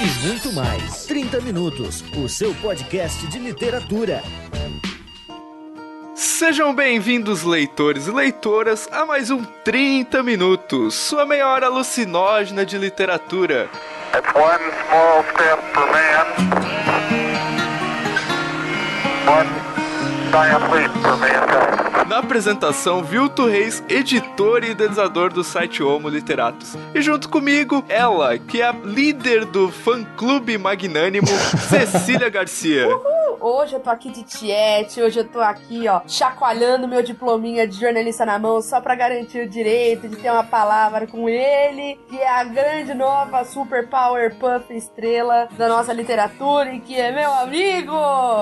e muito mais. 30 Minutos, o seu podcast de literatura. Sejam bem-vindos, leitores e leitoras, a mais um 30 Minutos, sua meia hora alucinógena de literatura. It's one small step for man, one Na apresentação, Vilto Reis, editor e idealizador do site Homo Literatus. E junto comigo, ela, que é a líder do fã-clube magnânimo, Cecília Garcia. Hoje eu tô aqui de tiete, hoje eu tô aqui, ó, chacoalhando meu diplominha de jornalista na mão só pra garantir o direito de ter uma palavra com ele, que é a grande nova Super Power Puff estrela da nossa literatura e que é meu amigo!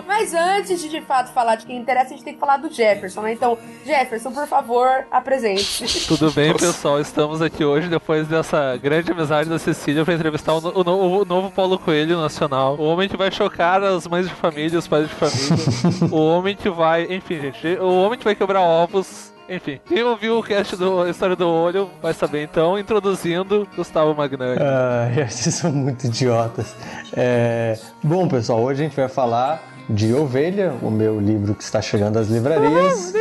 Mas antes de de fato falar de quem interessa, a gente tem que falar do Jefferson, né? Então, Jefferson, por favor, apresente. Tudo bem, pessoal? Estamos aqui hoje depois dessa grande amizade da Cecília para entrevistar o, no- o no- o novo Paulo Coelho nacional. O homem que vai chocar as mães de família, os de família. o homem que vai. Enfim, gente, o homem que vai quebrar ovos. Enfim, quem ouviu o cast do História do Olho vai saber. Então, introduzindo Gustavo Magnani. Ah, vocês são muito idiotas. É, Bom, pessoal, hoje a gente vai falar de Ovelha, o meu livro que está chegando às livrarias.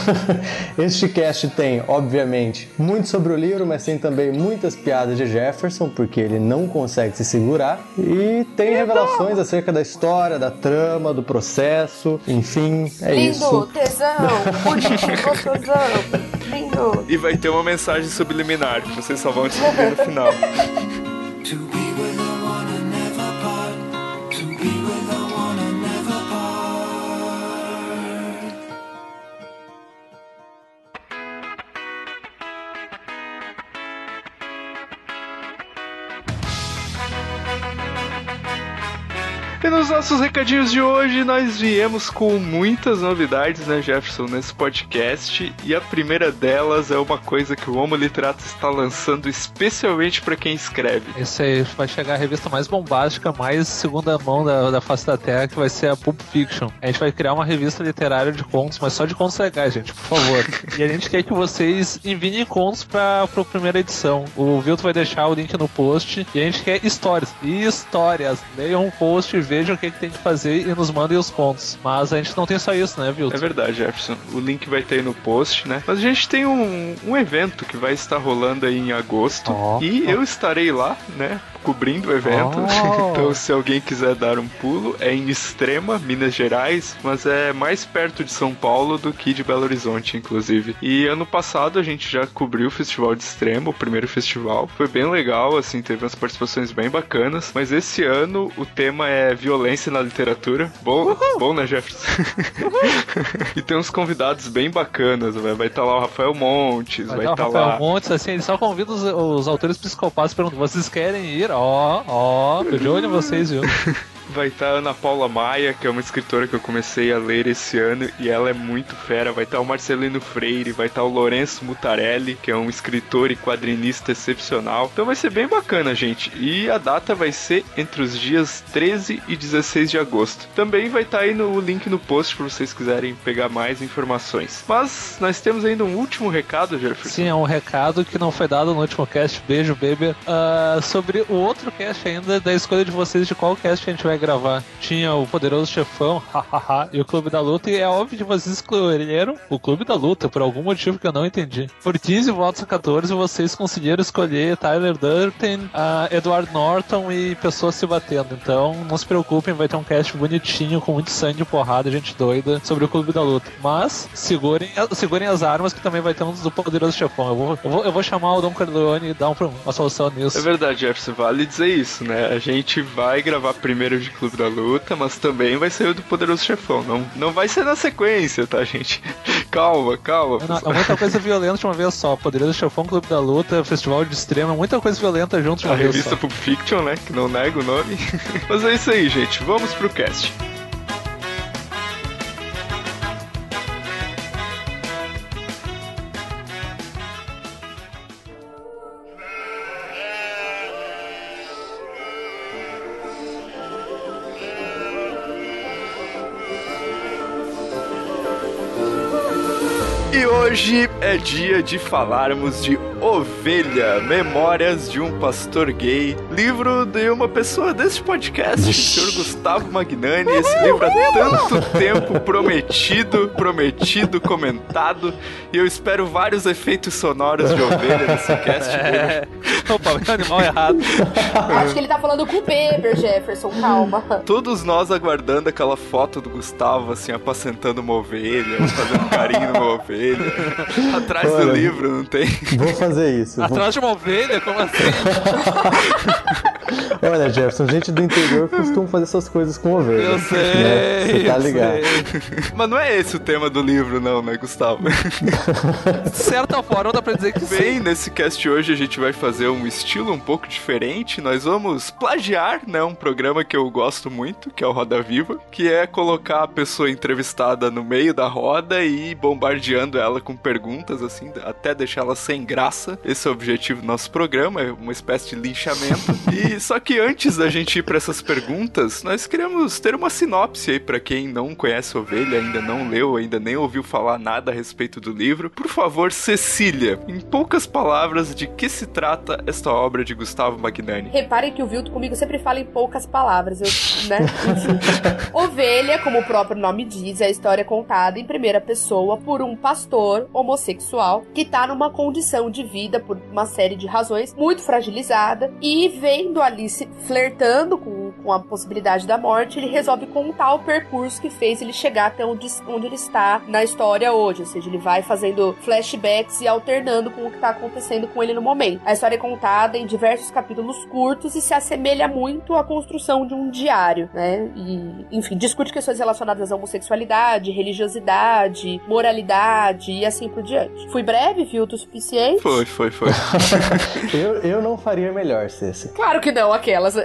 este cast tem, obviamente, muito sobre o livro, mas tem também muitas piadas de Jefferson, porque ele não consegue se segurar. E tem revelações acerca da história, da trama, do processo, enfim, é Lindo, isso. tesão, bonito, gostosão. Lindo. E vai ter uma mensagem subliminar que vocês só vão descobrir no final. nossos recadinhos de hoje, nós viemos com muitas novidades, né, Jefferson, nesse podcast. E a primeira delas é uma coisa que o Homo Literato está lançando especialmente para quem escreve. Esse aí vai chegar a revista mais bombástica, mais segunda mão da, da face da Terra, que vai ser a Pulp Fiction. A gente vai criar uma revista literária de contos, mas só de contos legais, gente, por favor. e a gente quer que vocês enviem contos pra, pra primeira edição. O Vilto vai deixar o link no post. E a gente quer histórias. Histórias. Leiam o post, vejam o que, que tem que fazer e nos mandem os contos. Mas a gente não tem só isso, né, Vilto? É verdade, Jefferson. O link vai ter aí no post, né? Mas a gente tem um, um evento que vai estar rolando aí em agosto. Ó. e eu estarei lá, né? Cobrindo o evento. Oh. então, se alguém quiser dar um pulo, é em Extrema, Minas Gerais, mas é mais perto de São Paulo do que de Belo Horizonte, inclusive. E ano passado a gente já cobriu o Festival de Extrema, o primeiro festival. Foi bem legal, assim, teve umas participações bem bacanas. Mas esse ano o tema é violência na literatura. Bom, bom né, Jefferson? e tem uns convidados bem bacanas, vai estar lá o Rafael Montes, vai estar Rafael lá. Montes, assim, ele só convida os, os autores psicopatas perguntando, vocês querem ir? Ó, ó, tô de vocês, viu? Vai estar a Ana Paula Maia, que é uma escritora que eu comecei a ler esse ano e ela é muito fera. Vai estar o Marcelino Freire, vai estar o Lourenço Mutarelli, que é um escritor e quadrinista excepcional. Então vai ser bem bacana, gente. E a data vai ser entre os dias 13 e 16 de agosto. Também vai estar aí no link no post para vocês quiserem pegar mais informações. Mas nós temos ainda um último recado, Jefferson. Sim, é um recado que não foi dado no último cast, beijo, baby. Ah, sobre o outro cast ainda, da escolha de vocês de qual cast a gente vai gravar. Tinha o Poderoso Chefão, hahaha, e o Clube da Luta, e é óbvio que vocês escolheram o Clube da Luta, por algum motivo que eu não entendi. Por 15 votos a 14, vocês conseguiram escolher Tyler Durden, ah, Edward Norton e pessoas se batendo. Então, não se preocupem, vai ter um cast bonitinho, com muito sangue porrada, gente doida, sobre o Clube da Luta. Mas, segurem, segurem as armas, que também vai ter um do Poderoso Chefão. Eu vou, eu vou, eu vou chamar o Dom Corleone e dar um- uma solução nisso. É verdade, Jefferson, vale dizer isso, né? A gente vai gravar primeiro de Clube da Luta, mas também vai ser o do Poderoso Chefão. Não, não vai ser na sequência, tá, gente? Calma, calma. Não, é muita coisa violenta de uma vez só. Poderoso Chefão, Clube da Luta, Festival de Extrema, muita coisa violenta junto de A uma vez revista só. Pulp Fiction, né? Que não nega o nome. mas é isso aí, gente. Vamos pro cast. Dia de falarmos de Ovelha, Memórias de um Pastor Gay, livro de uma pessoa deste podcast, o senhor Gustavo Magnani. Esse livro há tanto tempo prometido, prometido, comentado, e eu espero vários efeitos sonoros de ovelha nesse cast. É. Opa, meu animal errado. Acho que ele tá falando com o Beber, Jefferson, calma. Todos nós aguardando aquela foto do Gustavo, assim, apacentando uma ovelha, fazendo carinho numa ovelha. Atrás do Olha, livro, não tem? Vou fazer isso. Vou- Atrás de uma ovelha? Como assim? Olha, Jefferson, gente do interior costuma fazer essas coisas com ovelha. Eu sei. né? Você tá ligado. sei. Mas não é esse o tema do livro, não, né, Gustavo? De certa forma, dá pra dizer que sim. Bem, nesse cast hoje a gente vai fazer um estilo um pouco diferente. Nós vamos plagiar, né, um programa que eu gosto muito, que é o Roda Viva, que é colocar a pessoa entrevistada no meio da roda e ir bombardeando ela com perguntas, assim, até deixar ela sem graça. Esse é o objetivo do nosso programa, é uma espécie de linchamento. e só que antes da gente ir para essas perguntas, nós queremos ter uma sinopse aí para quem não conhece Ovelha, ainda não leu, ainda nem ouviu falar nada a respeito do livro. Por favor, Cecília, em poucas palavras, de que se trata esta obra de Gustavo Magnani? Reparem que o Vilto comigo sempre fala em poucas palavras, eu, né? Ovelha, como o próprio nome diz, é a história contada em primeira pessoa por um pastor homossexual que tá numa condição de vida por uma série de razões muito fragilizada e vendo Alice flertando com, com a possibilidade da morte, ele resolve contar o percurso que fez ele chegar até onde, onde ele está na história hoje, ou seja, ele vai fazendo flashbacks e alternando com o que tá acontecendo com ele no momento. A história é contada em diversos capítulos curtos e se assemelha muito à construção de um diário, né? E, enfim, discute questões relacionadas à homossexualidade, religiosidade, moralidade e assim por diante. Fui breve, viu o suficiente? Foi, foi, foi. Eu, eu não faria melhor, Ceci. Claro que não, aquelas.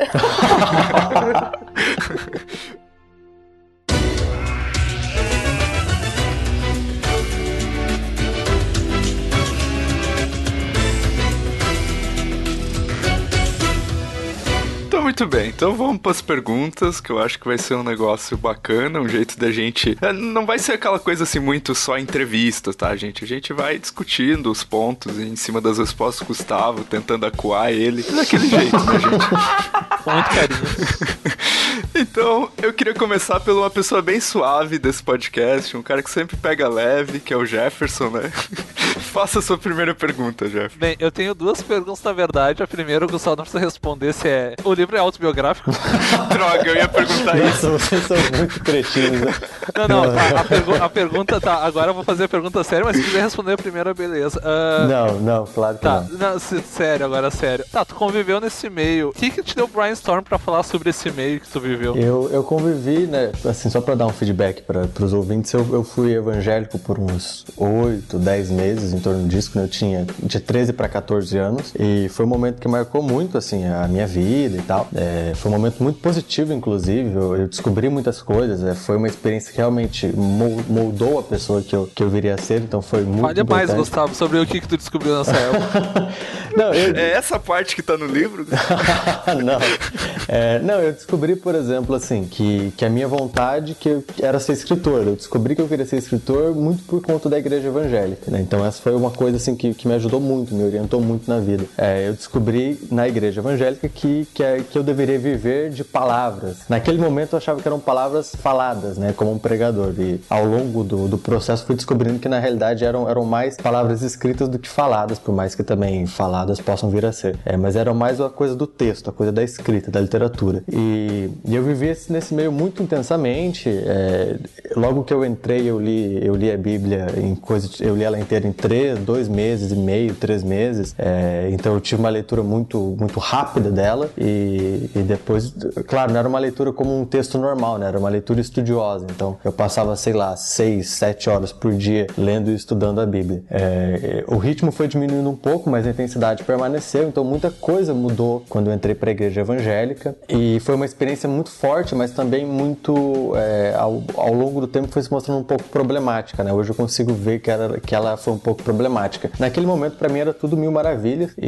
muito bem. Então vamos para as perguntas, que eu acho que vai ser um negócio bacana, um jeito da gente. É, Não vai ser aquela coisa assim muito só entrevista, tá, gente? A gente vai discutindo os pontos em cima das respostas do Gustavo, tentando acuar ele. Daquele jeito, né, gente? Com muito carinho. Então, eu queria começar por uma pessoa bem suave desse podcast, um cara que sempre pega leve, que é o Jefferson, né? Faça a sua primeira pergunta, Jeff. Bem, eu tenho duas perguntas na verdade. A primeira, o Gustavo não precisa responder se é. O livro é autobiográfico? Droga, eu ia perguntar isso. Nossa, vocês são muito cretinos, né? Não, não, a, a pergu- a pergunta tá. Agora eu vou fazer a pergunta séria, mas se quiser responder a primeira, beleza. Ah, Não, não, claro que Tá, não. não, se- sério, agora sério. Tá, tu conviveu nesse meio. O que que te deu brainstorm pra falar sobre esse meio que tu viveu? Eu, eu convivi, né? Assim, só pra dar um feedback para os ouvintes, eu, eu fui evangélico por uns 8, 10 meses, torno disso, quando eu tinha de 13 para 14 anos. E foi um momento que marcou muito, assim, a minha vida e tal. É, foi um momento muito positivo, inclusive. Eu, eu descobri muitas coisas. é, foi uma experiência que realmente mol- moldou a pessoa que eu, que eu viria a ser. Então foi muito Fale mais. Gustavo, sobre o que que tu descobriu nessa época. Não, eu, É essa parte que tá no livro? não. É, não, eu descobri, por exemplo, assim, que, que a minha vontade que eu, era ser escritor. Eu descobri que eu queria ser escritor muito por conta da igreja evangélica, né? Então essa foi uma coisa, assim, que, que me ajudou muito, me orientou muito na vida. É, eu descobri na igreja evangélica que, que, é- que eu deveria viver de palavras. Naquele momento eu achava que eram palavras faladas, né? Como um pregador. E ao longo do, do processo fui descobrindo que na realidade eram, eram mais palavras escritas do que faladas, por mais que também faladas possam vir a ser. É, mas eram mais a coisa do texto, a coisa da escrita, da literatura. E, e eu vivi esse- nesse meio muito intensamente. é, logo que eu entrei, eu li, eu li a Bíblia em coisa, eu li ela inteira em três, dois meses e meio, três meses. É, então eu tive uma leitura muito, muito rápida dela e, e depois, claro, não era uma leitura como um texto normal, né? Era uma leitura estudiosa. Então eu passava, sei lá, seis, sete horas por dia lendo e estudando a Bíblia. É, o ritmo foi diminuindo um pouco, mas a intensidade permaneceu. Então muita coisa mudou quando eu entrei para a igreja evangélica e foi uma experiência muito forte, mas também muito é, ao, ao longo do tempo foi se mostrando um pouco problemática, né? Hoje eu consigo ver que ela, que ela foi um pouco problemática. Naquele momento, pra mim, era tudo mil maravilhas e,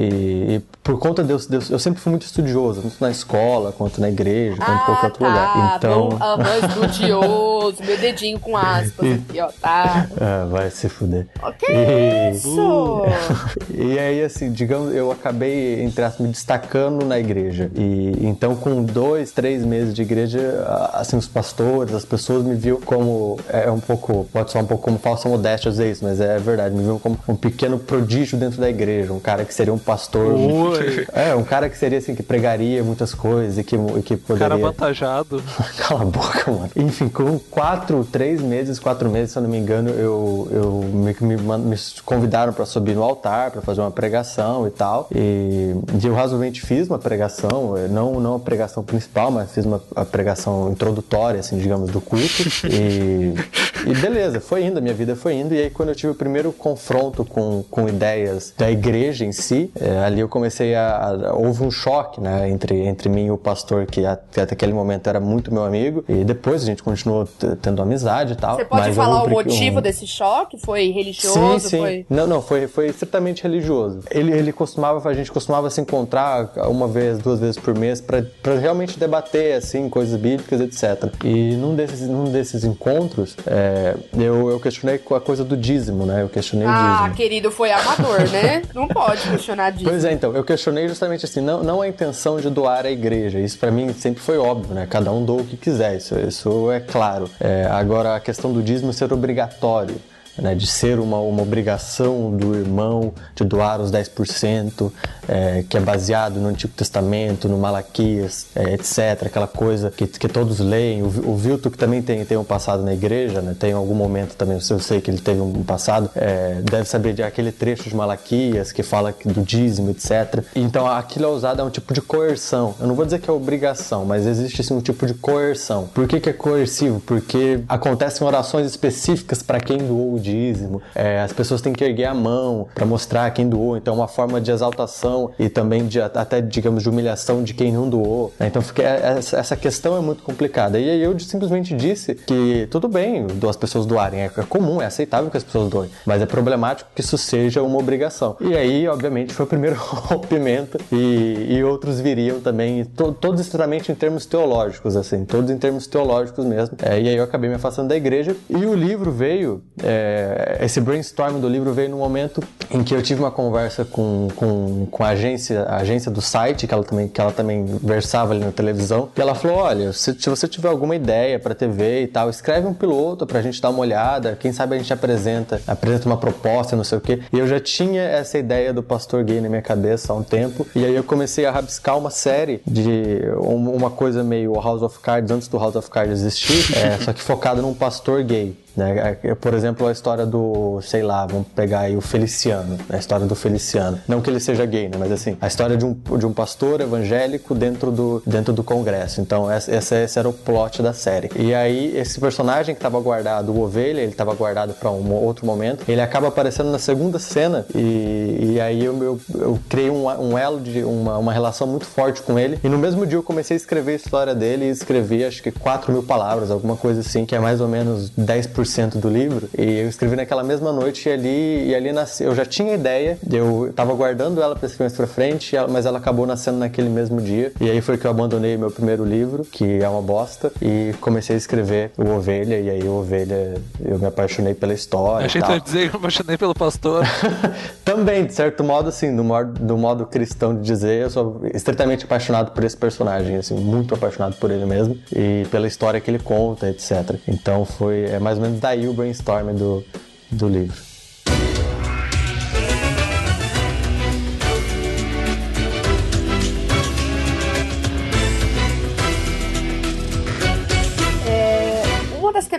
e por conta de eu, eu- sempre fui muito estudioso, tanto na escola, quanto na igreja, quanto em qualquer outro lugar. Então... Bom, estudioso, meu dedinho com aspas aqui, ó, tá? Ah, vai se fuder. Ok, E- isso! E aí, assim, digamos, eu acabei, entre aspas, me destacando na igreja. E então, com dois, três meses de igreja, assim, os pastores, as pessoas me viam como. É um pouco. Pode soar um pouco como falsa modéstia dizer isso, mas é verdade. Me viam como um pequeno prodígio dentro da igreja. Um cara que seria um pastor. Oi. É, um cara que seria assim, que pregaria muitas coisas e que, e que poderia. Cara avantajado. Cala a boca, mano. Enfim, com quatro, três meses, quatro meses, se eu não me engano, eu, eu me, me, me convidaram pra subir no altar, pra fazer uma pregação e tal. E, eu razoavelmente fiz uma pregação, eh, não, não a pregação principal, mas fiz uma a pregação introdutória, assim, digamos, do culto. E, e beleza, foi indo, a minha vida foi indo. E aí, quando eu tive o primeiro confronto com, com ideias da igreja em si, eh, ali eu comecei a, a- Houve um choque, né, entre, entre mim e o pastor, que até aquele momento era muito meu amigo. E depois a gente continuou tendo amizade e tal. Você pode falar o motivo um- desse choque? Foi religioso? Sim, sim. Foi... Não, não, foi, foi estritamente religioso. Ele, ele costumava, a gente costumava se encontrar uma vez, duas vezes por mês pra pra realmente debater, assim, coisas bíblicas, etc. E num desses, num desses encontros, é, eu, eu questionei com a coisa do dízimo, né? Eu questionei Ah, dízimo. querido, foi amador, né? Não pode questionar disso. Pois é, então, eu questionei justamente assim, não, não a intenção de doar à igreja, isso pra mim sempre foi óbvio, né? Cada um doa o que quiser, isso, isso é claro. É, agora, a questão do dízimo ser obrigatório, né? De ser uma, uma obrigação do irmão de doar os 10%, é, que é baseado no Antigo Testamento, no Malaquias, é, etc. Aquela coisa que, que todos leem. O, o Vilto, que também tem, tem um passado na igreja, né? Tem algum momento também, eu sei que ele teve um passado, é, deve saber de aquele trecho de Malaquias que fala do dízimo, etc. Então aquilo é usado é um tipo de coerção. Eu não vou dizer que é obrigação, mas existe um tipo de coerção. Por que, que é coercivo? Porque acontecem orações específicas para quem doou o dízimo. É, as pessoas têm que erguer a mão para mostrar quem doou. Então, uma forma de exaltação e também de até, digamos, de humilhação de quem não doou. né? Então, fica, essa, essa questão é muito complicada. E aí eu simplesmente disse que tudo bem as pessoas doarem, é comum, é aceitável que as pessoas doem, mas é problemático que isso seja uma obrigação. E aí, obviamente, foi o primeiro rompimento e, e outros viriam também, to- todos estritamente em termos teológicos, assim, todos em termos teológicos mesmo. É, e aí eu acabei me afastando da igreja e o livro veio, é, esse brainstorm do livro veio no momento em que eu tive uma conversa com, com, com a agência, a agência do site, que ela também, que ela também versava ali na televisão, e ela falou, olha, se, se você tiver alguma ideia pra TV e tal, escreve um piloto pra gente dar uma olhada, quem sabe a gente apresenta, apresenta uma proposta, não sei o quê. E eu já tinha essa ideia do pastor gay na minha cabeça há um tempo, e aí eu comecei a rabiscar uma série de um- uma coisa meio House of Cards, antes do House of Cards existir, é, só que focado num pastor gay. Né? É, Por exemplo, a história do, sei lá, vamos pegar aí o Feliciano, né? a história do Feliciano. Não que ele seja gay, né? mas assim, a história de um, de um pastor evangélico dentro do, dentro do congresso. Então, essa- esse era o plot da série. E aí, esse personagem que estava guardado, o Ovelha, ele estava guardado para um outro momento, ele acaba aparecendo na segunda cena e, e aí eu, eu, eu criei um, um elo de uma, uma relação muito forte com ele. E no mesmo dia eu comecei a escrever a história dele e escrevi acho que 4 mil palavras, alguma coisa assim, que é mais ou menos 10% do livro. E eu escrevi naquela mesma noite e ali, e ali nasci, eu já tinha ideia, eu tava guardando ela para escrever mais pra frente, mas ela acabou nascendo naquele mesmo dia. E aí foi que eu abandonei meu primeiro livro, que é uma bosta, e comecei a escrever o Ovelha, e aí o Ovelha eu me apaixonei pela história. A e gente tal. vai dizer que eu me apaixonei pelo pastor. Também, de certo modo, assim, do modo, do modo cristão de dizer, eu sou estritamente apaixonado por esse personagem, assim, muito apaixonado por ele mesmo e pela história que ele conta, etc. Então foi é mais ou menos daí o brainstorm do, do livro.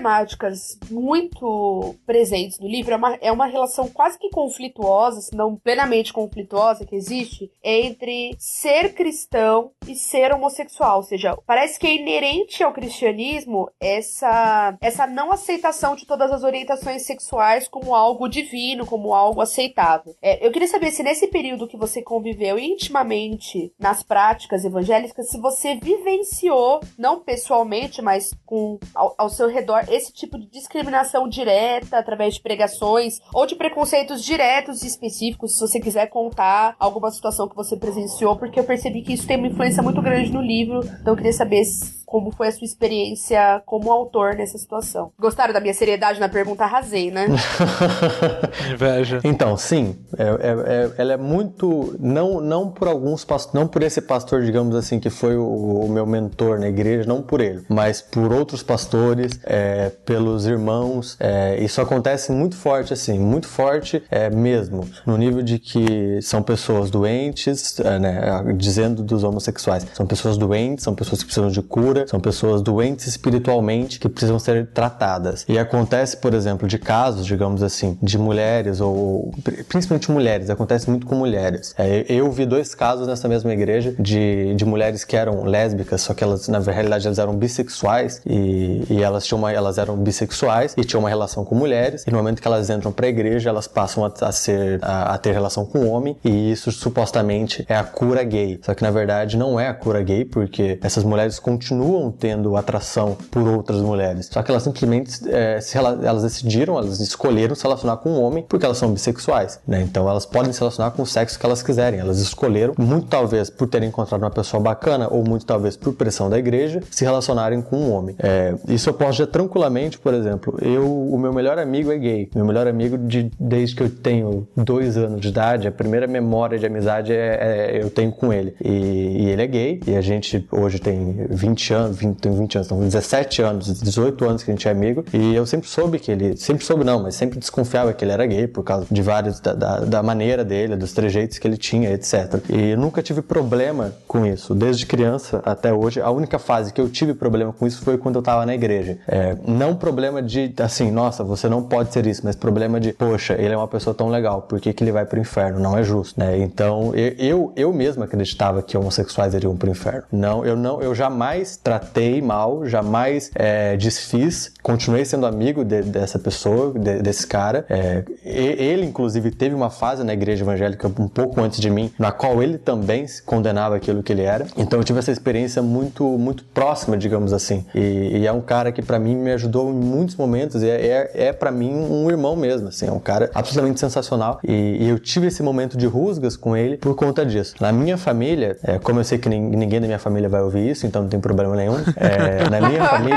Temáticas muito presentes no livro é uma, é uma relação quase que conflituosa, se não plenamente conflituosa que existe, entre ser cristão e ser homossexual. Ou seja, parece que é inerente ao cristianismo essa, essa não aceitação de todas as orientações sexuais como algo divino, como algo aceitável. É, eu queria saber se nesse período que você conviveu intimamente nas práticas evangélicas, se você vivenciou, não pessoalmente, mas com ao, ao seu redor, esse tipo de discriminação direta através de pregações ou de preconceitos diretos e específicos, se você quiser contar alguma situação que você presenciou, porque eu percebi que isso tem uma influência muito grande no livro, então eu queria saber como foi a sua experiência como autor nessa situação. Gostaram da minha seriedade na pergunta? Arrasei, né? Inveja. Então, sim, é- é- é- ela é muito. Não, não por alguns pastores, não por esse pastor, digamos assim, que foi o, o meu mentor na igreja, não por ele, mas por outros pastores, é, pelos irmãos. é, isso acontece muito forte, assim, muito forte é, mesmo, no nível de que são pessoas doentes, é, né, dizendo dos homossexuais, são pessoas doentes, são pessoas que precisam de cura, são pessoas doentes espiritualmente que precisam ser tratadas. E acontece, por exemplo, de casos, digamos assim, de mulheres ou principalmente mulheres, acontece muito com mulheres. É, eu vi dois casos nessa mesma igreja de, de mulheres que eram lésbicas, só que elas na realidade elas eram bissexuais e, e elas tinham uma, elas eram bissexuais e tinham uma relação com mulheres e no momento que elas entram para a igreja elas passam a, a ser a, a ter relação com o homem e isso supostamente é a cura gay. Só que na verdade não é a cura gay porque essas mulheres continuam tendo atração por outras mulheres. Só que elas simplesmente é, se elas decidiram, elas escolheram se relacionar com um homem porque elas são bissexuais, né? Então elas podem se relacionar com o sexo que elas quiserem. Elas escolheram, muito talvez por terem encontrado uma pessoa bacana ou muito talvez por pressão da igreja, se relacionarem com um homem. É, isso eu posso dizer tranquilamente, por exemplo, eu, o meu melhor amigo é gay. Meu melhor amigo de, desde que eu tenho dois anos de idade, a primeira memória de amizade é, é- eu tenho com ele. E, e ele é gay e a gente hoje tem 20 anos, 20, tem 20 anos, não, 17 anos, 18 anos que a gente é amigo. E eu sempre soube que ele, sempre soube não, mas sempre desconfiava que ele era gay por causa de vários, da, da, da maneira dele, dos trejeitos que ele tinha, etc. E eu nunca tive problema com isso. Desde criança até hoje, a única fase que eu tive problema com isso foi quando eu tava na igreja. É, não problema de, assim, nossa, você não pode ser isso, mas problema de, poxa, ele é uma pessoa tão legal, por que, que ele vai pro inferno? Não é justo, né? Então, eu, eu, eu mesmo acreditava que homossexuais iriam pro inferno. Não, eu não, eu jamais tratei mal, jamais é, desfiz, continuei sendo amigo de- dessa pessoa, de- desse cara. É, ele, inclusive, teve uma fase na igreja evangélica um pouco antes de mim, na qual ele também se condenava aquilo que ele era. Então, eu tive essa experiência muito, muito próxima, digamos assim. E, e é um cara que, pra mim, me ajudou em muitos momentos. E é, é, é para mim, um irmão mesmo. Assim, é um cara absolutamente sensacional. E, e eu tive esse momento de rusgas com ele por conta disso. Na minha família, é, como eu sei que nin- ninguém da minha família vai ouvir isso, então não tem problema nenhum. é, na minha família.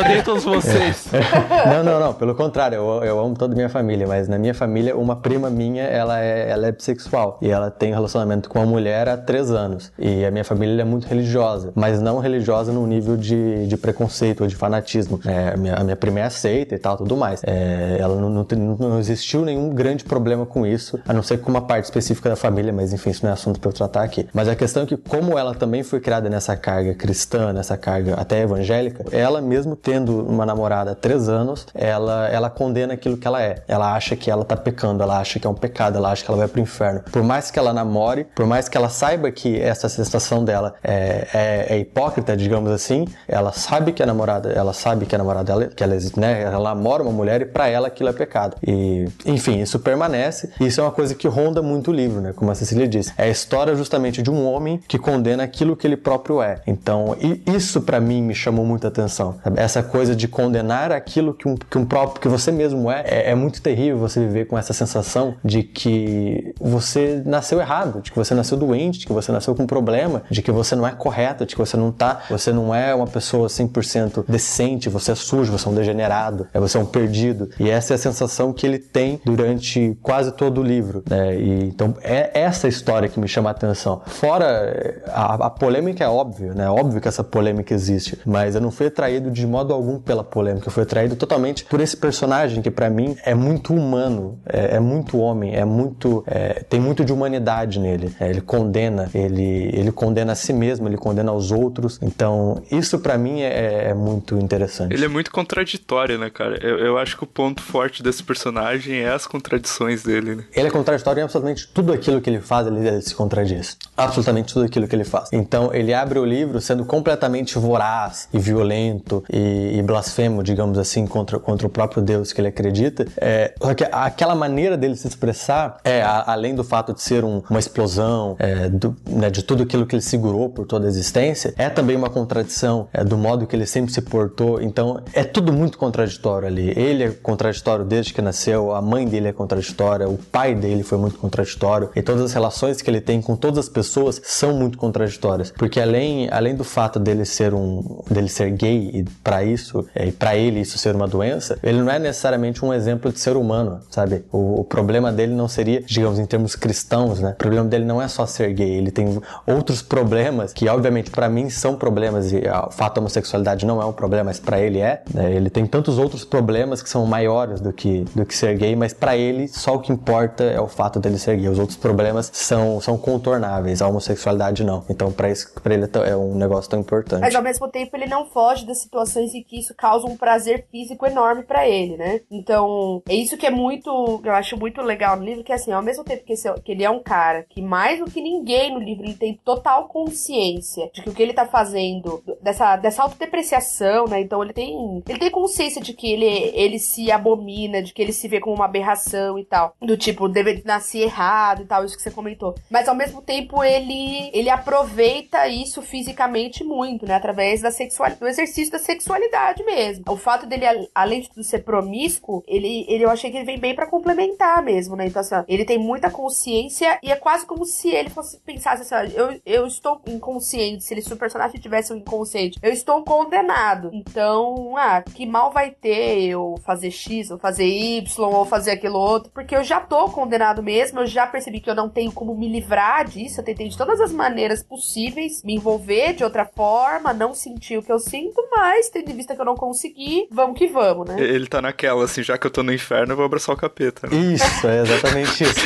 Odeio todos vocês. não, não, não. Pelo contrário, eu, eu amo toda a minha família, mas na minha família, uma prima minha, ela é, ela é bissexual. E ela tem um relacionamento com uma mulher há três anos. E a minha família é muito religiosa, mas não religiosa no nível de, de preconceito ou de fanatismo. É, a, minha, a minha prima é aceita e tal, tudo mais. É, ela não, não, tem- não existiu nenhum grande problema com isso, a não ser com uma parte específica da família, mas enfim, isso não é assunto pra eu tratar aqui. Mas a questão é que, como ela também foi criada nessa carga cristã, nessa carga até evangélica, ela mesmo tendo uma namorada há três anos, ela, ela condena aquilo que ela é. Ela acha que ela tá pecando, ela acha que é um pecado, ela acha que ela vai pro inferno. Por mais que ela namore, por mais que ela saiba que essa sensação dela é, é, é hipócrita, digamos assim, ela sabe que a namorada, ela sabe que a namorada dela, que ela, né, ela namora uma mulher e pra ela aquilo é pecado. E, enfim, isso permanece. E isso é uma coisa que ronda muito o livro, né? Como a Cecília disse. É a história justamente de um homem que condena aquilo que ele próprio é. Então, e isso pra mim me chamou muita atenção. Essa coisa de condenar aquilo que um, que um próprio, que você mesmo é, é, é muito terrível você viver com essa sensação de que você nasceu errado, de que você nasceu doente, de que você nasceu com um problema, de que você não é correto, de que você não tá, você não é uma pessoa 100% decente, você é sujo, você é um degenerado, é você é um perdido. E essa é a sensação que ele tem durante quase todo o livro, né? E, então é essa história que me chama a atenção. Fora eh, a, a polêmica é óbvio, né? Óbvio que essa polêmica existe, mas eu não fui atraído de modo algum pela polêmica, eu fui atraído totalmente por esse personagem que pra mim é muito humano, é, é muito homem, é muito é, tem muito de humanidade nele. É, ele condena, ele ele condena a si mesmo, ele condena aos outros. Então isso pra mim é, é muito interessante. Ele é muito contraditório, né, cara? Eu, eu acho que o ponto forte desse personagem é as contradições dele, né? Ele é contraditório em absolutamente tudo aquilo que ele faz, ele, ele se contradiz. absolutamente tudo aquilo que ele faz. Então ele abre o livro sendo completamente voraz e violento e, e blasfemo, digamos assim, contra, contra o próprio Deus que ele acredita. É, só que aquela maneira dele se expressar, é, a- além do fato de ser um- uma explosão é, do- né, de tudo aquilo que ele segurou por toda a existência, é também uma contradição é, do modo que ele sempre se portou. Então é tudo muito contraditório ali. Ele é contraditório desde que nasceu, a mãe dele é contraditória, o pai dele foi muito contraditório e todas as relações que ele tem com todas as pessoas são muito contraditórias, porque além, além do fato dele ser um dele ser gay e para isso é, e para ele isso ser uma doença, ele não é necessariamente um exemplo de ser humano, sabe? O, o problema dele não seria, digamos, em termos cristãos, né? O problema dele não é só ser gay, ele tem outros problemas que, obviamente, para mim são problemas e o fato da homossexualidade não é um problema, mas para ele é. né? Ele tem tantos outros problemas que são maiores do que, do que ser gay, mas para ele só o que importa é o fato dele ser gay. Os outros problemas são, são contornáveis, a homossexualidade não. Então, para isso, para ele é é um negócio tão importante. Mas ao mesmo tempo ele não foge das situações em que isso causa um prazer físico enorme pra ele, né? Então, é isso que é muito, eu acho muito legal no livro, que assim, ao mesmo tempo que, esse- que ele é um cara que mais do que ninguém no livro ele tem total consciência de que o que ele tá fazendo, dessa, dessa autodepreciação, né? Então ele tem, ele tem consciência de que ele, ele se abomina, de que ele se vê como uma aberração e tal. Do tipo, deve nascer errado e tal, isso que você comentou. Mas ao mesmo tempo ele, ele aproveita isso fisicamente muito, né? Através da sexualidade, do exercício da sexualidade mesmo. O fato dele, além de ser promíscuo, ele, ele eu achei que ele vem bem pra complementar mesmo, né? Então, assim, ele tem muita consciência e é quase como se ele fosse pensasse assim, eu, eu estou inconsciente, se ele se o personagem tivesse um inconsciente, eu estou condenado. Então, ah, que mal vai ter eu fazer X, ou fazer Y, ou fazer aquilo outro, porque eu já tô condenado mesmo, eu já percebi que eu não tenho como me livrar disso, eu tentei de todas as maneiras possíveis me envolver de outra forma, não sentir o que eu sinto, mas tendo em vista que eu não consegui, vamos que vamos, né? Ele tá naquela, assim, já que eu tô no inferno, eu vou abraçar o capeta. né? Isso, é exatamente isso.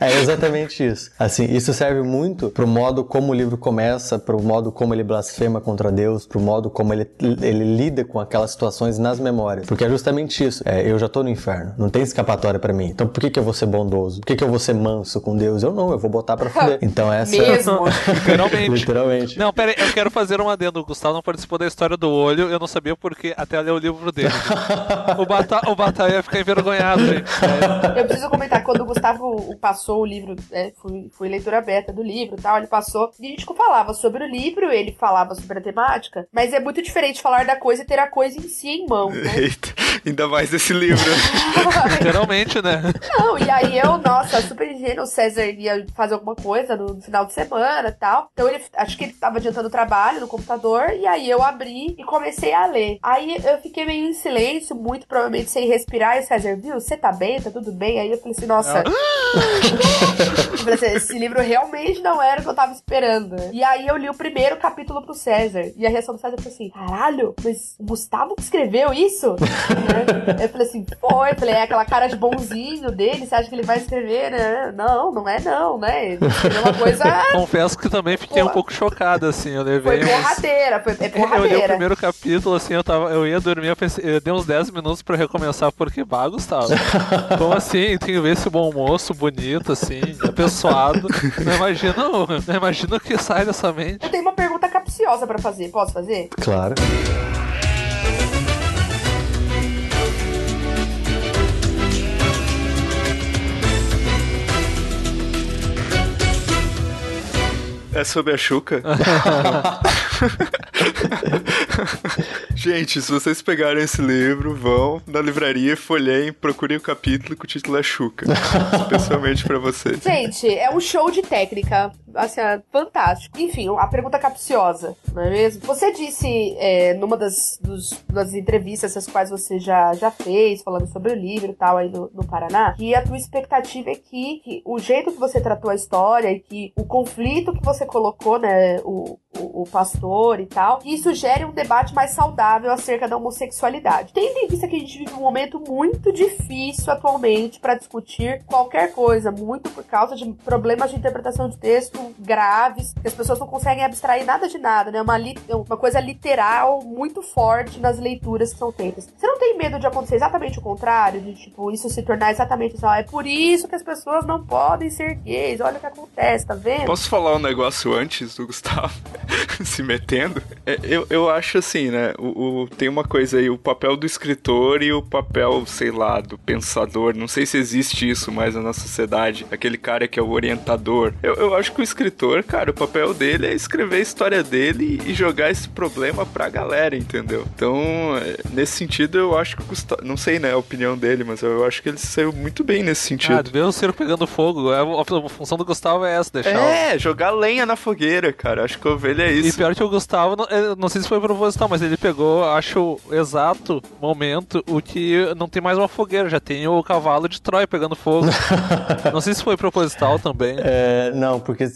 é exatamente isso. Assim, isso serve muito pro modo como o livro começa, pro modo como ele blasfema contra Deus, pro modo como ele, ele lida com aquelas situações nas memórias. Porque é justamente isso. É, eu já tô no inferno, não tem escapatória pra mim. Então por que, que eu vou ser bondoso? Por que, que eu vou ser manso com Deus? Eu não, eu vou botar pra fuder. Então essa. Mesmo. Literalmente. Literalmente. Não, pera aí, eu quero fazer um adendo. O Gustavo não participou da história do olho, eu não sabia porque até ler o livro dele. o, Bata, o Batalha ia ficar envergonhado, gente. É, Eu preciso comentar, quando o Gustavo passou o livro, é, fui, fui leitura aberta do livro e tal, ele passou, e a gente falava sobre o livro, ele falava sobre a temática, mas é muito diferente falar da coisa e ter a coisa em si em mão, né? Eita, ainda mais esse livro. literalmente, né? Não, e aí eu, nossa, super ingênuo, o César ia fazer alguma coisa no final de semana e tal. Então ele, acho que ele tava adiantando o trabalho no computador, e aí eu abri e comecei a ler. Aí eu fiquei meio em silêncio, muito provavelmente sem respirar, e o César, viu, você tá bem, tá tudo bem? Aí eu falei assim, nossa... eu falei assim, esse livro realmente não era o que eu tava esperando. E aí eu li o primeiro capítulo pro César, e a reação do César foi assim, caralho, mas o Gustavo que escreveu isso? Eu falei assim, foi, eu falei, é aquela cara de bonzinho dele, você acha que ele vai escrever, né? Não, não é não, né? Ele escreveu uma coisa... Confesso que também fiquei um Pô. pouco chocado, assim. Eu levei Foi porradeira, foi, é Eu li o porradeira. primeiro capítulo, assim, eu tava. Eu ia dormir, eu pensei, eu dei uns 10 minutos pra recomeçar, porque bah, Gustavo. Como assim? Tem que ver esse bom moço, bonito, assim, apessoado. Não imagino, não imagino o que sai dessa mente. Eu tenho uma pergunta capciosa pra fazer, posso fazer? Claro. É sobre a Xuca? Gente, se vocês pegarem esse livro, vão na livraria, folheiem, procurem o capítulo que o título é Xuca. Especialmente pra vocês. Gente, é um show de técnica, assim, é fantástico. Enfim, a pergunta capciosa, não é mesmo? Você disse é, numa das, dos- das entrevistas as quais você já, já fez, falando sobre o livro e tal aí no, no Paraná, que a tua expectativa é que, que o jeito que você tratou a história e que o conflito que você colocou, né, o, o, o pastor e tal, que isso gere um debate mais saudável acerca da homossexualidade. Tendo em vista que a gente vive um momento muito difícil atualmente para discutir qualquer coisa, muito por causa de problemas de interpretação de texto graves, que as pessoas não conseguem abstrair nada de nada, né? Uma, uma coisa literal muito forte nas leituras que são feitas. Você não tem medo de acontecer exatamente o contrário, de tipo, isso se tornar exatamente assim, ó, é por isso que as pessoas não podem ser gays, olha o que acontece, tá vendo? Posso falar um negócio antes do Gustavo se metendo? É, eu, eu acho assim, né? O, o- tem uma coisa aí, o papel do escritor e o papel, sei lá, do pensador. Não sei se existe isso mais na nossa sociedade. Aquele cara que é o orientador. Eu, eu acho que o escritor, cara, o papel dele é escrever a história dele e jogar esse problema pra galera, entendeu? Então, é, nesse sentido, eu acho que o Gustavo. Não sei, né, a opinião dele, mas eu acho que ele saiu muito bem nesse sentido. Ah, ver o circo pegando fogo. é, A, função do Gustavo é essa, deixar. o- É, jogar lenha na fogueira, cara. Acho que a ovelha é E pior que o Gustavo, não, não sei se foi proposital, mas ele pegou, acho, o exato momento o que não tem mais uma fogueira, já tem o cavalo de Troia pegando fogo. não sei se foi proposital também. É, não, porque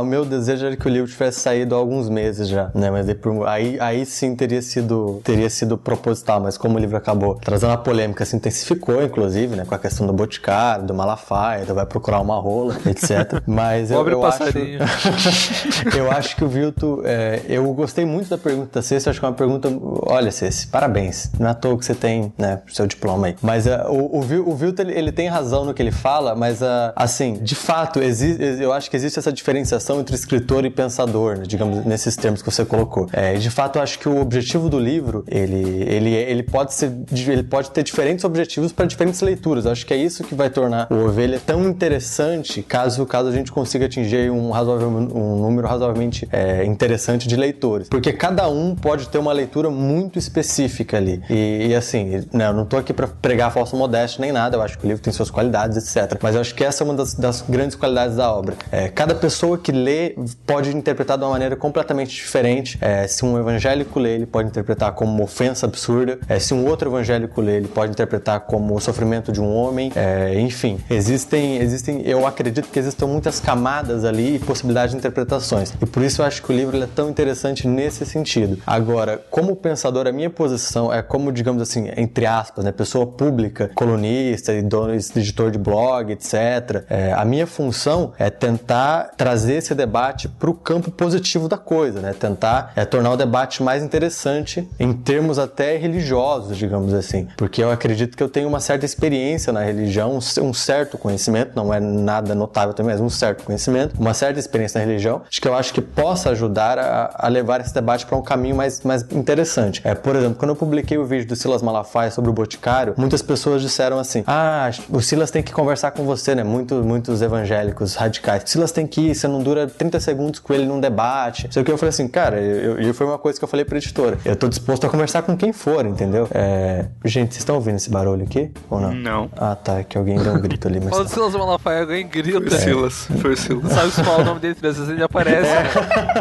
o meu desejo era que o livro tivesse saído há alguns meses já, né? Mas aí, por- aí, aí sim teria sido, teria sido proposital, mas como o livro acabou trazendo a polêmica, se intensificou, inclusive, né? Com a questão do Boticário, do Malafaia, do vai procurar uma rola, etc. Mas eu, Pobre eu passarinho. acho. eu acho que o Vilto. É, eu gostei muito da pergunta da Ceci, acho que é uma pergunta. Olha, Ceci, parabéns. Não é à toa que você tem, né, seu diploma aí. Mas é, o, o, o Vilto, ele, tem razão no que ele fala, mas ah, assim, de fato, eu acho que existe essa diferenciação entre escritor e pensador, né, digamos, nesses termos que você colocou. É, de fato, eu acho que o objetivo do livro, ele, ele, ele, pode, ser, ele pode ter diferentes objetivos para diferentes leituras. Eu acho que é isso que vai tornar o Ovelha tão interessante caso, caso a gente consiga atingir um, razoável, um número razoavelmente é, interessante de leitores. Porque cada um pode ter uma leitura muito específica ali. E, e assim, né, eu não tô aqui para pregar falsa modéstia nem nada, eu acho que o livro tem suas qualidades, etc. Mas eu acho que essa é uma das, das grandes qualidades da obra. É, cada pessoa que lê pode interpretar de uma maneira completamente diferente. É, se um evangélico lê, ele pode interpretar como uma ofensa absurda. É, se um outro evangélico lê, ele pode interpretar como o sofrimento de um homem. É, enfim, existem, existem, eu acredito que existam muitas camadas ali e possibilidades de interpretações. E por isso eu acho que o livro é tão interessante nesse sentido. Agora, como pensador, a minha posição é como, digamos assim, entre aspas, né, pessoa pública, colunista, dono, editor de blog, etc. É, a minha função é tentar trazer esse debate para o campo positivo da coisa, né? Tentar é, tornar o debate mais interessante em termos até religiosos, digamos assim. Porque eu acredito que eu tenho uma certa experiência na religião, um certo conhecimento, não é nada notável também, mas um certo conhecimento, uma certa experiência na religião, de que eu acho que possa ajudar a, a levar esse debate para um caminho mais, mais interessante. É, por exemplo, quando eu publiquei o vídeo do Silas Malafaia sobre o Boticário, muitas pessoas disseram assim: Ah, o Silas tem que conversar com você, né? Muitos, muitos evangélicos radicais. O Silas tem que ir, você não dura 30 segundos com ele num debate. Sei o que eu falei assim, cara, eu, eu, foi uma coisa que eu falei pra editora. Eu tô disposto a conversar com quem for, entendeu? É... Gente, vocês estão ouvindo esse barulho aqui? Ou não? Não. Ah, tá, é que alguém deu um grito ali, mas. Fala do Silas Malafaia, alguém grita. Foi o Silas. Foi o Silas. Sabe se fala o nome dele, às vezes ele aparece.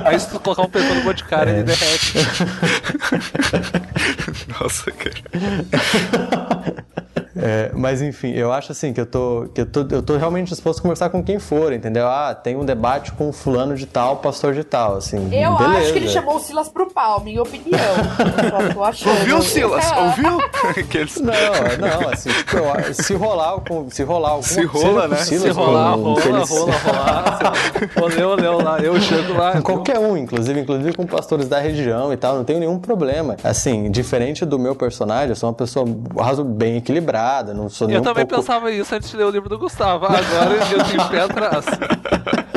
Aí se tu colocar um pessoa no boticário, ele derrete. Nossa, cara. É, mas enfim, eu acho assim que eu tô, que eu tô, eu tô realmente disposto a conversar com quem for, entendeu? Ah, tem um debate com fulano de tal, pastor de tal, assim. Eu beleza. acho que ele chamou o Silas pro pau, minha opinião. Ouviu, Silas? É. Ouviu? Não, não, assim, tipo, eu- se rolar, com- se rolar alguma Se rola, né? Silas, Se rolar, com rola, Felic- rola, rola. Oleu, oleu lá, eu chego lá. Com qualquer um, inclusive, inclusive com pastores da região e tal, não tenho nenhum problema. Assim, diferente do meu personagem, eu sou uma pessoa razo bem equilibrada, não sou Eu também pouco... pensava isso antes de ler o livro do Gustavo. Agora eu tenho pé atrás.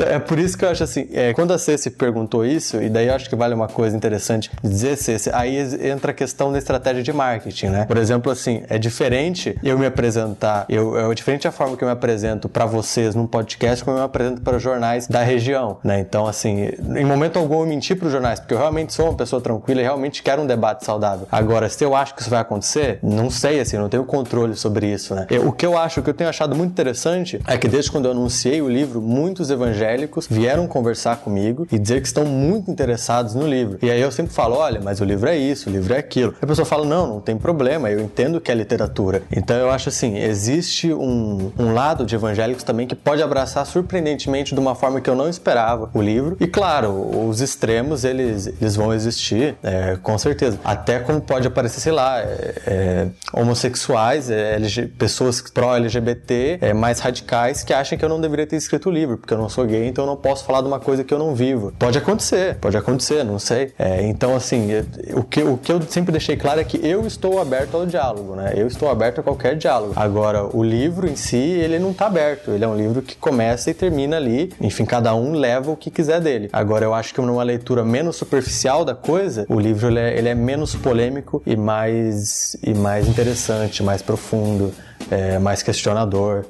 Então, É por isso que eu acho assim, é, quando a Ceci perguntou isso, e daí eu acho que vale uma coisa interessante dizer, Ceci, aí entra a questão da estratégia de marketing, né? Por exemplo, assim, é diferente eu me apresentar, eu, é diferente a forma que eu me apresento para vocês num podcast como eu me apresento para os jornais da região, né? Então, assim, em momento algum eu menti para os jornais, porque eu realmente sou uma pessoa tranquila e realmente quero um debate saudável. Agora, se eu acho que isso vai acontecer, não sei, assim, não tenho controle sobre isso, né? Eu- o que eu acho, o que eu tenho achado muito interessante é que desde quando eu anunciei o livro, muitos evangélicos evangélicos vieram conversar comigo e dizer que estão muito interessados no livro. E aí eu sempre falo, olha, mas o livro é isso, o livro é aquilo. A pessoa fala, não, não tem problema, eu entendo que é literatura. Então eu acho assim, existe um, um lado de evangélicos também que pode abraçar surpreendentemente de uma forma que eu não esperava o livro. E claro, os extremos, eles, eles vão existir, é, com certeza. Até como pode aparecer, sei lá, é, é, homossexuais, é, LG, pessoas pró-LGBT, é, mais radicais, que acham que eu não deveria ter escrito o livro, porque eu não sou gay, então eu não posso falar de uma coisa que eu não vivo. Pode acontecer, pode acontecer, não sei. É, então, assim, eu- o que, o que eu sempre deixei claro é que eu estou aberto ao diálogo, né? Eu estou aberto a qualquer diálogo. Agora, o livro em si, ele não está aberto. Ele é um livro que começa e termina ali. Enfim, cada um leva o que quiser dele. Agora, eu acho que numa leitura menos superficial da coisa, o livro ele é, ele é menos polêmico e mais, e mais interessante, mais profundo, é, mais questionador.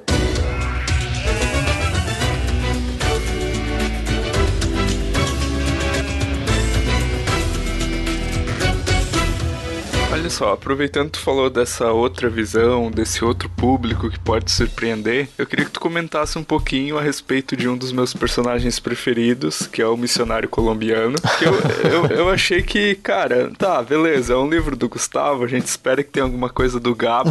Só, aproveitando que tu falou dessa outra visão, desse outro público que pode surpreender, eu queria que tu comentasse um pouquinho a respeito de um dos meus personagens preferidos, que é o missionário colombiano. Eu, eu, eu achei que, cara, tá, beleza, é um livro do Gustavo, a gente espera que tenha alguma coisa do Gabo,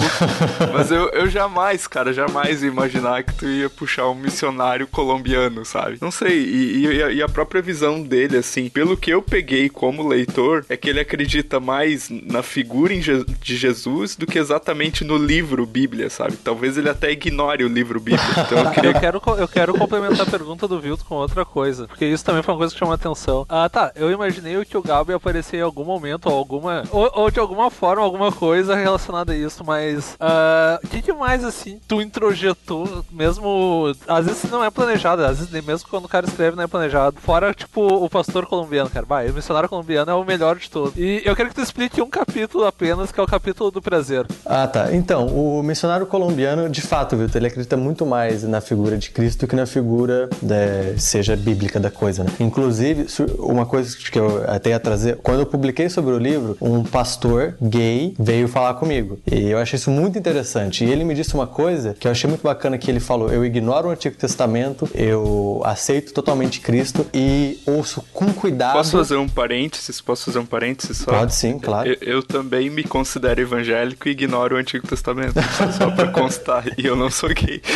mas eu, eu jamais, cara, jamais ia imaginar que tu ia puxar um missionário colombiano, sabe? Não sei, e, e e a própria visão dele, assim, pelo que eu peguei como leitor, é que ele acredita mais na figura Je- de Jesus do que exatamente no livro Bíblia, sabe? Talvez ele até ignore o livro Bíblia. Então eu queria Eu quero, eu quero complementar a pergunta do Vilto com outra coisa, porque isso também foi uma coisa que chamou a atenção. Ah, tá, eu imaginei que o Gabo ia aparecer em algum momento, ou alguma. Ou, ou de alguma forma, alguma coisa relacionada a isso, mas. ah, O que, que mais, assim, tu introjetou, mesmo. Às vezes não é planejado, às vezes nem mesmo quando o cara escreve não é planejado. Fora, tipo, o pastor colombiano, cara. Vai, o missionário colombiano é o melhor de todos. E eu quero que tu explique um capítulo apenas, que é o capítulo do prazer. Ah, tá. Então, o missionário colombiano, de fato, Vitor, ele acredita muito mais na figura de Cristo do que na figura, né, seja bíblica da coisa, né? Inclusive, uma coisa que eu até ia trazer, quando eu publiquei sobre o livro, um pastor gay veio falar comigo. E eu achei isso muito interessante. E ele me disse uma coisa que eu achei muito bacana que ele falou: eu ignoro o Antigo Testamento, eu aceito totalmente Cristo e ouço com cuidado. Posso fazer um parênteses? Posso fazer um parênteses só? Pode sim, claro. Eu, eu também me considero evangélico e ignoro o Antigo Testamento. Só pra constar. E eu não sou gay.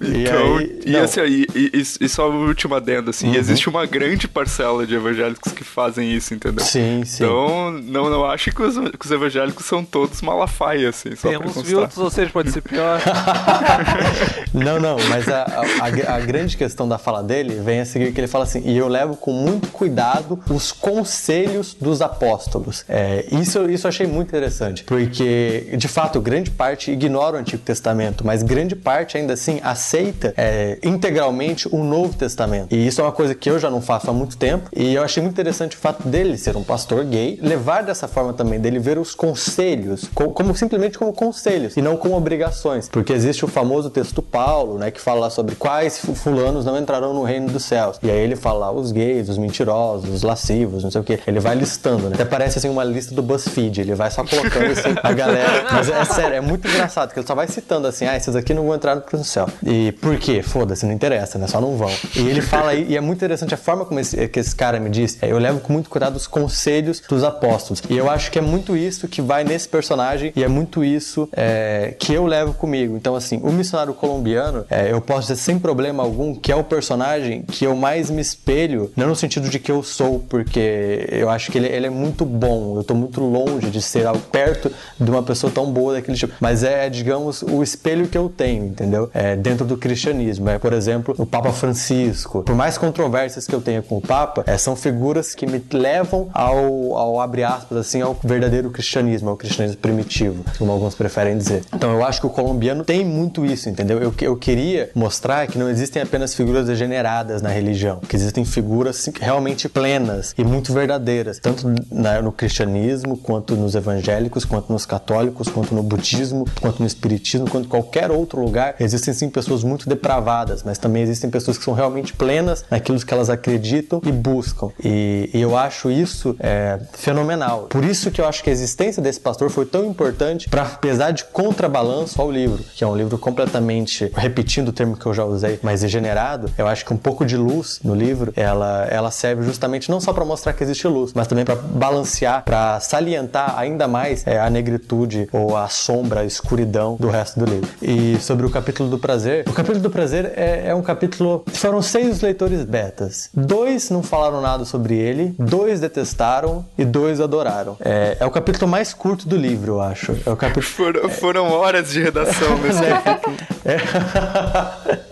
E então, aí- e, não. Uhum. assim, e, e, e só o último adendo, assim, existe uma grande parcela de evangélicos que fazem isso, entendeu? Sim, sim. Então, não, não acho que os, que os evangélicos são todos malafaia, assim, só pra Temos constar. Viltos, ou seja, pode ser pior. Não, não, mas a, a- a- a grande questão da fala dele vem a seguir que ele fala assim, e eu levo com muito cuidado os conselhos dos apóstolos. É, isso, isso eu achei muito interessante, porque, de fato, grande parte ignora o Antigo Testamento, mas grande parte, ainda assim, aceita é, integralmente o Novo Testamento. E isso é uma coisa que eu já não faço há muito tempo, e eu achei muito interessante o fato dele ser um pastor gay, levar dessa forma também, dele ver os conselhos, co- como simplesmente como conselhos, e não como obrigações, porque existe o famoso texto Paulo, né, que fala sobre quais fu- fulanos não entrarão no reino dos céus. E aí ele fala os gays, os mentirosos, os lascivos, não sei o que. Ele vai listando, né? Até parece assim uma lista do BuzzFeed, ele vai só colocando assim a galera. Mas é sério, é muito engraçado, que ele só vai citando assim, ah, esses aqui não vão entrar no céu. E por quê? Foda-se, não interessa, né? Só não vão. E ele fala aí, e é muito interessante a forma como esse, que esse cara me disse, é, eu levo com muito cuidado os conselhos dos apóstolos. E eu acho que é muito isso que vai nesse personagem, e é muito isso é, que eu levo comigo. Então, assim, o missionário colombiano, é, eu posso dizer sem problema algum que é o personagem que eu mais me espelho, não no sentido de que eu sou, porque eu acho que ele, ele é muito bom, eu tô muito longe de ser perto de uma pessoa tão boa daquele tipo, mas é, digamos, o espelho que eu tenho, entendeu? É, dentro do cristianismo. É, por exemplo, o Papa Francisco. Por mais controvérsias que eu tenha com o Papa, é, são figuras que me levam ao, ao abre aspas, assim, ao verdadeiro cristianismo, ao cristianismo primitivo, como alguns preferem dizer. Então eu acho que o colombiano tem muito isso, entendeu? Eu, eu queria mostrar que não existem apenas figuras degeneradas na religião, que existem figuras assim, realmente plenas e muito verdadeiras, tanto na- no cristianismo quanto quanto nos evangélicos, quanto nos católicos, quanto no budismo, quanto no espiritismo, quanto em qualquer outro lugar, existem sim pessoas muito depravadas, mas também existem pessoas que são realmente plenas naquilo que elas acreditam e buscam. E, e eu acho isso é, fenomenal. Por isso que eu acho que a existência desse pastor foi tão importante para apesar de contrabalanço ao livro, que é um livro completamente, repetindo o termo que eu já usei, mas degenerado, eu acho que um pouco de luz no livro, ela, ela serve justamente não só para mostrar que existe luz, mas também para balancear, para salientar ainda mais é, a negritude ou a sombra, a escuridão do resto do livro. E sobre o capítulo do prazer, o capítulo do prazer é, é um capítulo. Foram seis leitores betas. Dois não falaram nada sobre ele, dois detestaram e dois adoraram. É, é o capítulo mais curto do livro, eu acho. É o capítulo. Foram, foram horas de redação nesse capítulo.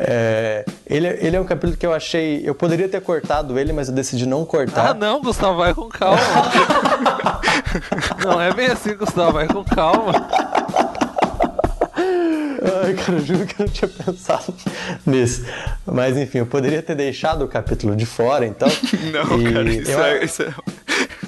É, ele, ele é um capítulo que eu achei. Eu poderia ter cortado ele, mas eu decidi não Ah, cortar. não, Gustavo, vai com calma. não é bem assim, Gustavo, vai com calma. Ai, cara, eu juro que eu não tinha pensado nisso. Mas enfim, eu poderia ter deixado o capítulo de fora, então. Não, E cara, isso eu- é, isso é-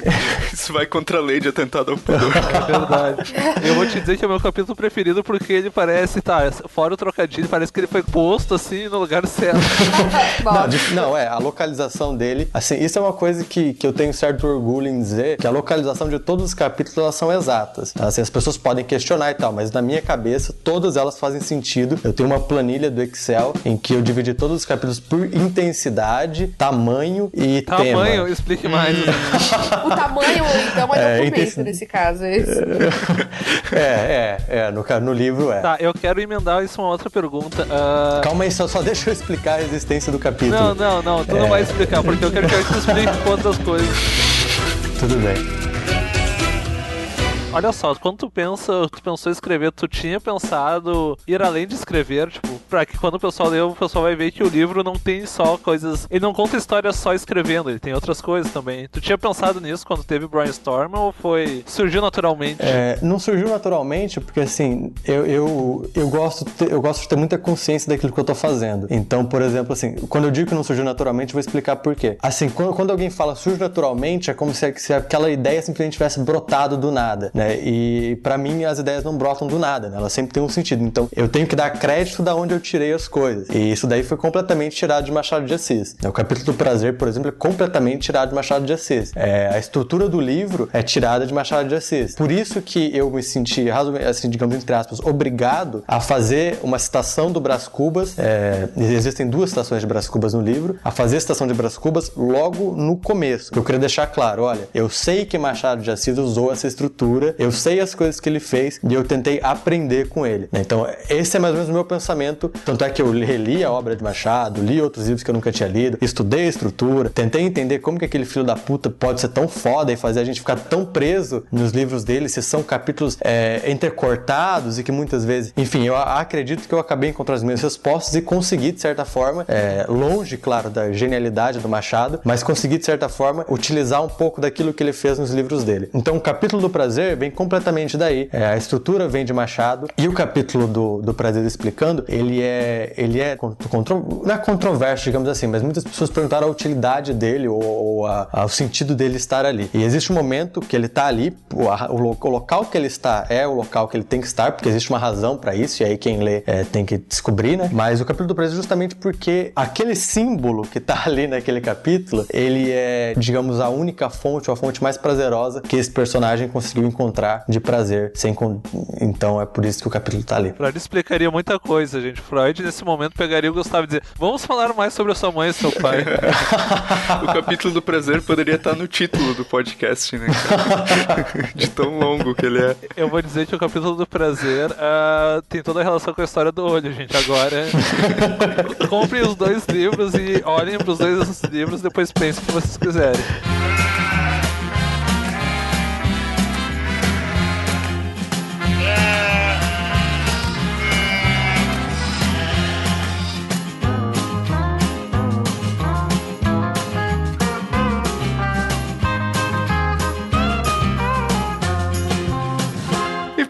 Isso vai contra a lei de atentado ao pudor. É verdade. Eu vou te dizer que é o meu capítulo preferido porque ele parece, tá, fora o trocadilho, parece que ele foi posto assim no lugar certo. Não, de- não, é, a localização dele, assim, isso é uma coisa que, que eu tenho certo orgulho em dizer, que a localização de todos os capítulos, elas são exatas. tá? Assim, as pessoas podem questionar e tal, mas na minha cabeça, todas elas fazem sentido. Eu tenho uma planilha do Excel em que eu dividi todos os capítulos por intensidade, tamanho e Tamanho, tema. explique mais. O tamanho, então, é, É, documento intensi- nesse caso. É isso. É, é, é, no, no livro é. Tá, eu quero emendar isso uma outra pergunta. Ah, Calma aí, só, só deixa eu explicar a existência do capítulo. Não, não, não, tu não vai explicar, porque eu quero que tu explique quantas coisas. Tudo bem. Olha só, quando tu pensa, tu pensou em escrever, tu tinha pensado ir além de escrever, tipo, pra que quando o pessoal lê, o pessoal vai ver que o livro não tem só coisas. Ele não conta histórias só escrevendo, ele tem outras coisas também. Tu tinha pensado nisso quando teve brainstorm ou foi. surgiu naturalmente? É, não surgiu naturalmente, porque assim, eu, eu, eu, gosto, eu gosto de ter muita consciência daquilo que eu tô fazendo. Então, por exemplo, assim, quando eu digo que não surgiu naturalmente, eu vou explicar por quê. Assim, quando, quando alguém fala surge naturalmente, é como se, se aquela ideia simplesmente tivesse brotado do nada, né? E pra mim, as ideias não brotam do nada, né? Elas sempre têm um sentido. Então, eu tenho que dar crédito da onde eu tirei as coisas. E isso daí foi completamente tirado de Machado de Assis. O capítulo do prazer, por exemplo, é completamente tirado de Machado de Assis. É, a estrutura do livro é tirada de Machado de Assis. Por isso que eu me senti, assim, digamos entre aspas, obrigado a fazer uma citação do Brás Cubas. É, existem duas citações de Brás Cubas no livro. A fazer a citação de Brás Cubas logo no começo. Eu queria deixar claro, olha, eu sei que Machado de Assis usou essa estrutura, eu sei as coisas que ele fez e eu tentei aprender com ele. Então, esse é mais ou menos o meu pensamento. Tanto é que eu reli a obra de Machado, li outros livros que eu nunca tinha lido, estudei a estrutura, tentei entender como que aquele filho da puta pode ser tão foda e fazer a gente ficar tão preso nos livros dele, se são capítulos é, intercortados e que muitas vezes. Enfim, eu acredito que eu acabei encontrando as minhas respostas e consegui, de certa forma, é, longe, claro, da genialidade do Machado, mas consegui, de certa forma, utilizar um pouco daquilo que ele fez nos livros dele. Então, o capítulo do prazer vem completamente daí. É, a estrutura vem de Machado e o capítulo do, do prazer explicando, ele é, ele é contro, não é controverso, digamos assim, mas muitas pessoas perguntaram a utilidade dele ou, ou a- a- o sentido dele estar ali. E existe um momento que ele está ali, o, a- o lo- o local que ele está é o local que ele tem que estar, porque existe uma razão para isso, e aí quem lê é, tem que descobrir, né? Mas o capítulo do prazer é justamente porque aquele símbolo que tá ali naquele capítulo, ele é, digamos, a única fonte, ou a fonte mais prazerosa que esse personagem conseguiu encontrar de prazer. Sem con- Então é por isso que o capítulo tá ali. Freud explicaria muita coisa, gente. Freud, nesse momento, pegaria o Gustavo e dizer: Vamos falar mais sobre a sua mãe e seu pai. O capítulo do prazer poderia estar no título do podcast, né? De tão longo que ele é. Eu vou dizer que o capítulo do prazer ah, tem toda a relação com a história do olho, gente. Agora, comprem os dois livros e olhem pros dois livros, depois pensem o que vocês quiserem.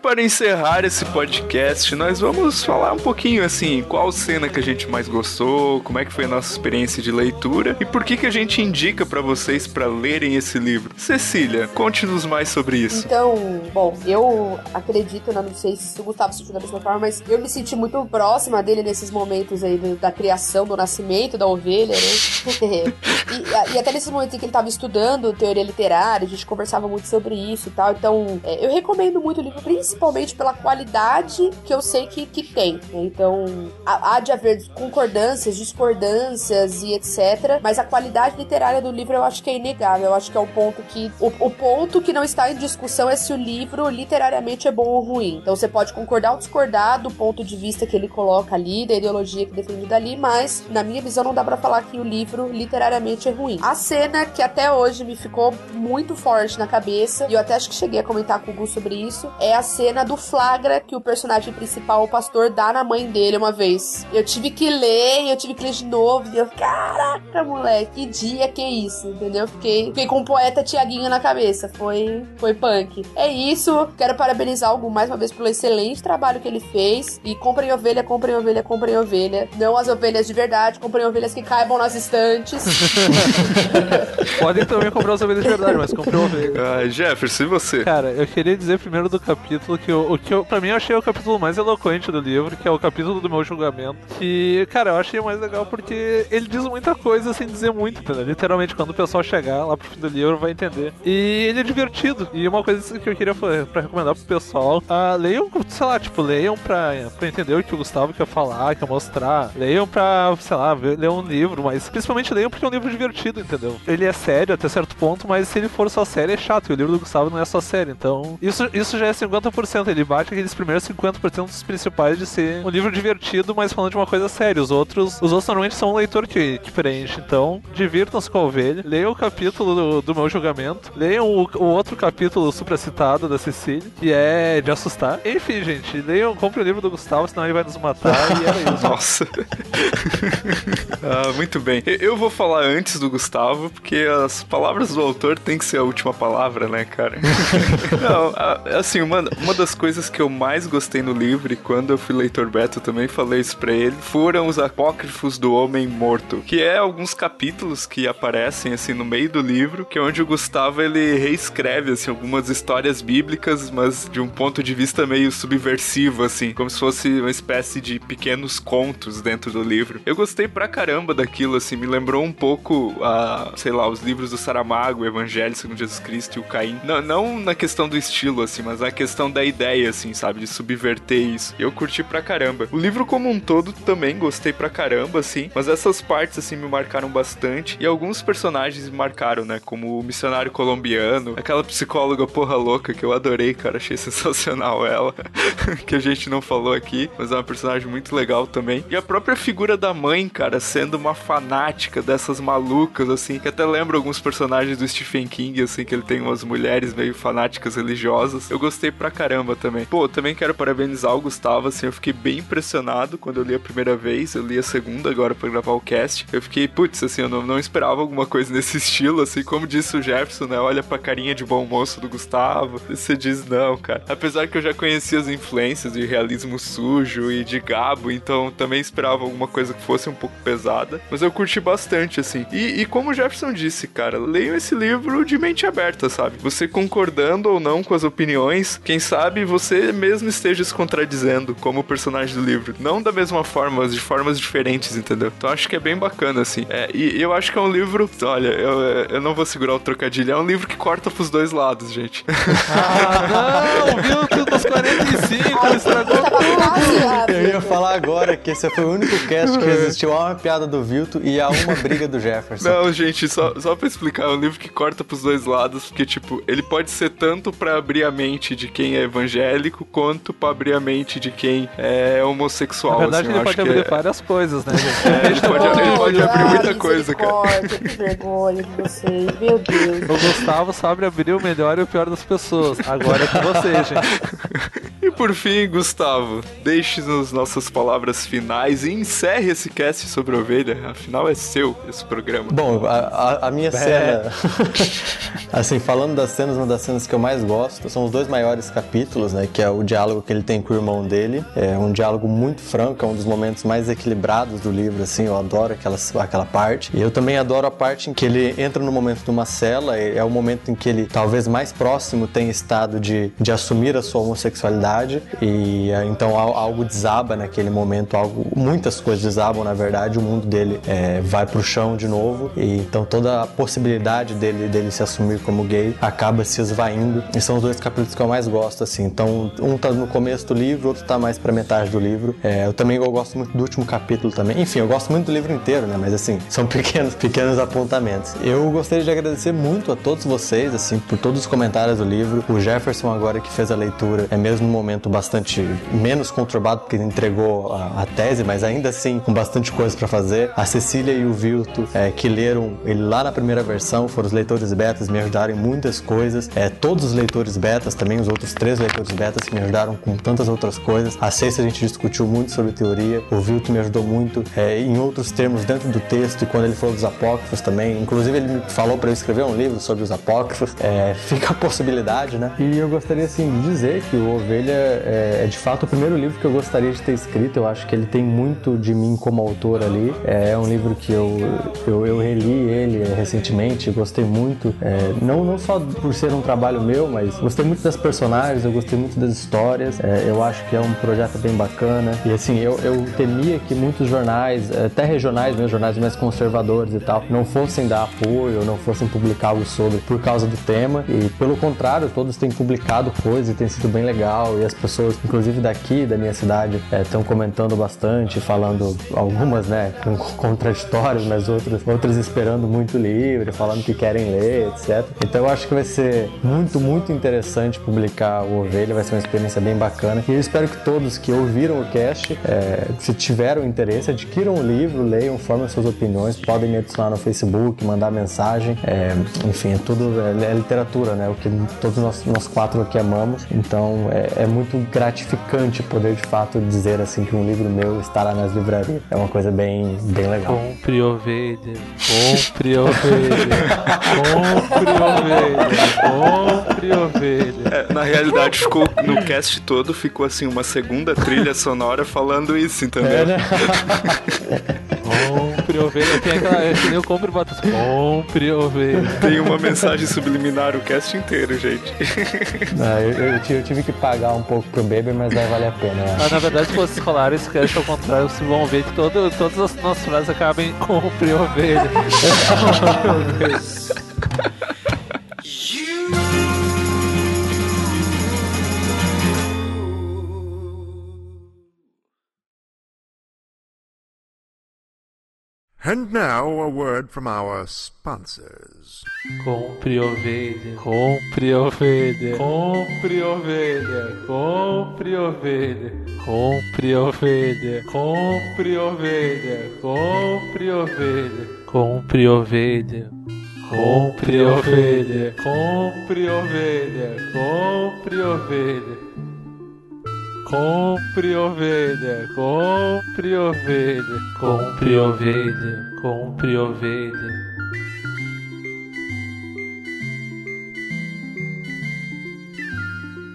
Para encerrar esse podcast, nós vamos falar um pouquinho assim, qual cena que a gente mais gostou, como é que foi a nossa experiência de leitura e por que que a gente indica para vocês para lerem esse livro. Cecília, conte-nos mais sobre isso. Então, bom, eu acredito, né, não sei se o Gustavo sentiu da mesma forma, mas eu me senti muito próxima dele nesses momentos aí da criação, do nascimento da ovelha, né? e, e até nesses momentos em que ele tava estudando teoria literária, a gente conversava muito sobre isso e tal. Então, é, eu recomendo muito o livro, principalmente pela qualidade que eu sei que, que tem. Então, há, de haver concordâncias, discordâncias e etc. Mas a qualidade literária do livro eu acho que é inegável. Eu acho que é o ponto que. O, o ponto que não está em discussão é se o livro literariamente é bom ou ruim. Então você pode concordar ou discordar do ponto de vista que ele coloca ali, da ideologia que defende dali, mas na minha visão não dá pra falar que o livro literariamente é ruim. A cena que até hoje me ficou muito forte na cabeça, e eu até acho que cheguei a comentar com o Gu sobre isso, é a cena do flagra que o personagem principal, o pastor, dá na mãe dele uma vez. Eu tive que ler, eu tive que ler de novo, e eu, caraca, moleque, que dia que é isso, entendeu? Fiquei, fiquei com o poeta Tiaguinho na cabeça, foi, foi punk. É isso, quero parabenizar o Gu mais uma vez pelo excelente trabalho que ele fez, e comprem ovelha, comprem ovelha, comprem ovelha, não as ovelhas de verdade, comprem ovelhas que caibam nas estantes. Podem também comprar os ovelhas de verdade, mas comprei ovelha. Ah, Jefferson, e você? Cara, eu queria dizer primeiro do capítulo que eu, o que eu, pra mim eu achei o capítulo mais eloquente do livro, que é o capítulo do meu julgamento. Que, cara, eu achei mais legal porque ele diz muita coisa sem dizer muito, entendeu? Literalmente, quando o pessoal chegar lá pro fim do livro, vai entender. E ele é divertido. E uma coisa que eu queria pra recomendar pro pessoal, ah, leiam, sei lá, tipo, leiam pra, pra entender o que o Gustavo quer falar, quer mostrar. Leiam pra, sei lá, ver, ler um livro, mas principalmente leiam porque é um livro divertido, entendeu? Ele é sério até certo ponto, mas se ele for só sério é chato. E o livro do Gustavo não é só sério. Então, isso, isso já é 50%. Ele bate aqueles primeiros 50% dos principais de ser um livro divertido, mas falando de uma coisa séria. Os outros, os outros normalmente são um leitor que, que preenche. Então, divirtam-se com a ovelha. Leiam o capítulo do, do meu julgamento. Leiam o, o outro capítulo supracitado da Cecília, que é de assustar. Enfim, gente, leiam, compre o livro do Gustavo, senão ele vai nos matar. e era isso. Nossa. ah, muito bem. Eu vou falar antes do Gustavo, porque as palavras do autor tem que ser a última palavra, né, cara? Não, assim, uma, uma das coisas que eu mais gostei no livro, e quando eu fui leitor beta também falei isso pra ele, foram os apócrifos do Homem Morto, que é alguns capítulos que aparecem, assim, no meio do livro, que é onde o Gustavo, ele reescreve, assim, algumas histórias bíblicas, mas de um ponto de vista meio subversivo, assim, como se fosse uma espécie de pequenos contos dentro do livro. Eu gostei pra caramba daquilo, assim, me lembrou um pouco, a, sei lá, os livros do Saramago, o Evangelho segundo Jesus Cristo e o Caim. Não, não na questão do estilo, assim, mas na questão da ideia, assim, sabe, de subverter isso. Eu curti pra caramba. O livro como um todo também gostei pra caramba, assim, mas essas partes, assim, me marcaram bastante. E alguns personagens me marcaram, né, como o missionário colombiano, aquela psicóloga porra louca que eu adorei, cara, achei sensacional ela, que a gente não falou aqui, mas é uma personagem muito legal também. E a própria figura da mãe, cara, sendo uma fanática dessas malucas, assim, que até lembra alguns personagens do Stephen King, assim, que ele tem umas mulheres meio fanáticas religiosas. Eu gostei pra caramba também. Pô, também quero parabenizar o Gustavo, assim, eu fiquei bem impressionado quando eu li a primeira vez, eu li a segunda agora pra gravar o cast. Eu fiquei, putz, assim, eu não, não esperava alguma coisa nesse estilo, assim, como disse o Jefferson, né? Olha pra carinha de bom moço do Gustavo. Você diz, não, cara. Apesar que eu já conhecia as influências de realismo sujo e de Gabo, então também esperava alguma coisa que fosse um pouco pesada. Mas eu curti bastante, assim. E, e como o Jefferson disse, cara, leiam esse livro de mente aberta, sabe? Você concordando ou não com as opiniões, quem sabe você mesmo esteja se contradizendo como personagem do livro. Não da mesma forma, mas de formas diferentes, entendeu? Então acho que é bem bacana, assim. É, e eu acho que é um livro. Olha, eu, eu não vou segurar o trocadilho. É um livro que corta pros dois lados, gente. Ah, não, viu? Tudo nos 45, estragou. Quase lá, Eu ia falar agora que esse foi o único cast que resistiu a uma piada do Vilto e a uma briga do Jefferson. Não, gente, só, só pra explicar, é um livro que corta pros dois lados, porque, tipo, ele pode ser tanto pra abrir a mente de quem é evangélico, quanto pra abrir a mente de quem é homossexual. Na verdade, assim, ele pode abrir é- várias coisas, né, gente? É, ele pode, ele pode abrir muita coisa, cara. Que vergonha de vocês, meu Deus. O Gustavo sabe abrir o melhor e o pior das pessoas. Agora é com você, gente. E por fim, Gustavo, deixe-nos nossas palavras finais e encerre esse cast sobre ovelha. Afinal, é seu esse programa. Bom, a, a- a minha cena. assim, falando das cenas, uma das cenas que eu mais gosto são os dois maiores capítulos, né? Que é o diálogo que ele tem com o irmão dele. É um diálogo muito franco, é um dos momentos mais equilibrados do livro, assim. Eu adoro aquela, aquela parte. E eu também adoro a parte em que ele entra no momento de uma cela. É é o momento em que ele, talvez mais próximo, tem estado de, de assumir a sua homossexualidade. E é, então al- algo desaba naquele momento, algo, muitas coisas desabam, na verdade. O mundo dele é, vai pro chão de novo. E então toda a possibilidade dele, dele se assumir como gay acaba se esvaindo. E são os dois capítulos que eu mais gosto, assim. Então, um tá no começo do livro, outro tá mais pra metade do livro. É, eu também eu gosto muito do último capítulo também. Enfim, eu gosto muito do livro inteiro, né? Mas assim, são pequenos, pequenos apontamentos. Eu gostaria de agradecer muito a todos vocês, assim, por todos os comentários do livro. O Jefferson agora que fez a leitura é mesmo momento bastante menos conturbado porque entregou a, a tese, mas ainda assim com bastante coisa pra fazer. A Cecília e o Vilto é, que leram ele lá na primeira versão, foram os leitores betas, me ajudaram em muitas coisas. É, todos os leitores betas, também os outros três leitores betas que me ajudaram com tantas outras coisas. A Cecília a gente discutiu muito sobre teoria, o Vilto me ajudou muito é, em outros termos dentro do texto e quando ele falou dos apócrifos também. Inclusive ele me falou para eu escrever um livro sobre os apócrifos. É, fica a possibilidade, né? E eu gostaria assim de dizer que o Ovelha é, é de fato o primeiro livro que eu gostaria de ter escrito. Eu acho que ele tem muito de mim como autor ali. É, é um livro que eu, eu, eu reli ele recentemente, gostei muito. É, não, não só por ser um trabalho meu, mas gostei muito das personagens, eu gostei muito das histórias. É, eu acho que é um projeto bem bacana. E assim, eu, eu temia que muitos jornais, é, até regionais, mesmo, jornais mais conservadores e tal, não fossem dar apoio, não fossem publicar algo sobre por causa do tema. E pelo contrário, todos têm publicado coisas e tem sido bem legal. E as pessoas, inclusive daqui da minha cidade, estão comentando bastante, falando algumas, né, contraditórias, mas outras, outras esperando muito livre, falando que querem ler, etc. Então eu acho que vai ser muito, muito interessante publicar o Ovelha, vai ser uma experiência bem bacana. E eu espero que todos que ouviram o cast, é, se tiveram interesse, adquiram o livro, leiam, formem suas opiniões, podem me adicionar no Facebook, mandar mensagem. É, enfim, é tudo é, é literatura, né? O que todos nós, nós quatro aqui amamos. Então é, é muito gratificante poder de fato dizer assim que um livro meu estará nas livrarias. É uma coisa bem, bem legal. Compre ovelha, compre ovelha, compre ovelha, compre ovelha. É, na realidade, ficou no cast todo, ficou assim, uma segunda trilha sonora falando isso, entendeu? É, né? Compre ovelha. Tem aquela. É que nem eu compro e boto assim, compre ovelha. Tem uma mensagem subliminar o cast inteiro, gente. Não, eu, eu tive, eu tive que pagar um pouco pro Baby, mas vai valer a pena. eu acho. Mas na verdade, se fosse rolar esse cast ao contrário, vocês vão ver que todo, todas as nossas frases acabam em compre ovelha. And now a word from our sponsors. Compre ovelha, compre ovelha, compre ovelha, compre ovelha, compre ovelha, compre ovelha, compre ovelha, compre ovelha. Compre ovelha, compre ovelha, compre ovelha. Compre ovelha, compre ovelha, compre ovelha, compre ovelha.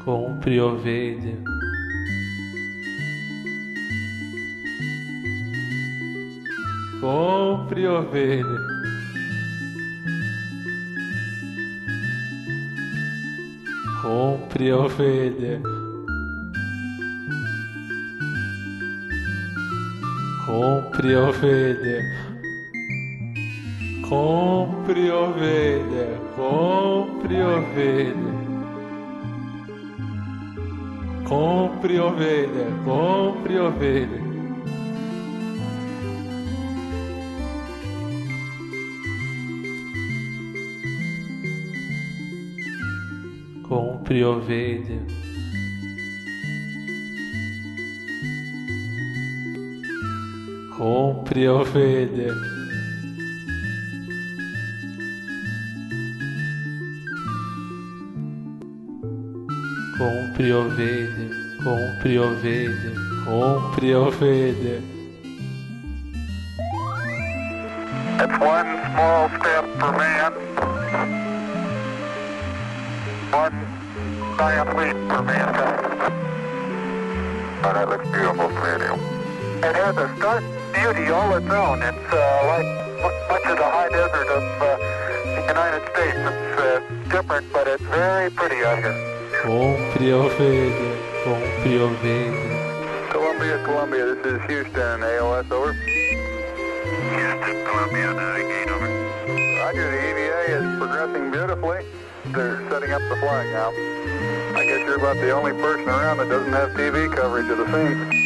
Compre ovelha. Compre ovelha. Compre ovelha. Compre ovelha. Compre ovelha. Compre ovelha. Compre ovelha. Compre ovelha. Compre ovelha. Compre ovelha. Compre ovelha. Compre ovelha, compre ovelha. That's one small step for man, one giant leap for mankind. Oh, that looks beautiful, Stadium. It has a stark beauty all its own. It's uh, like much of the high desert of uh, the United States. It's uh, different, but it's very pretty out here. Compre ovelha, compre ovelha. Columbia, Columbia, this is Houston, AOS over. Houston, Columbia, navigate over. Roger, the EVA is progressing beautifully. They're setting up the flag now. I guess you're about the only person around that doesn't have TV coverage of the scene.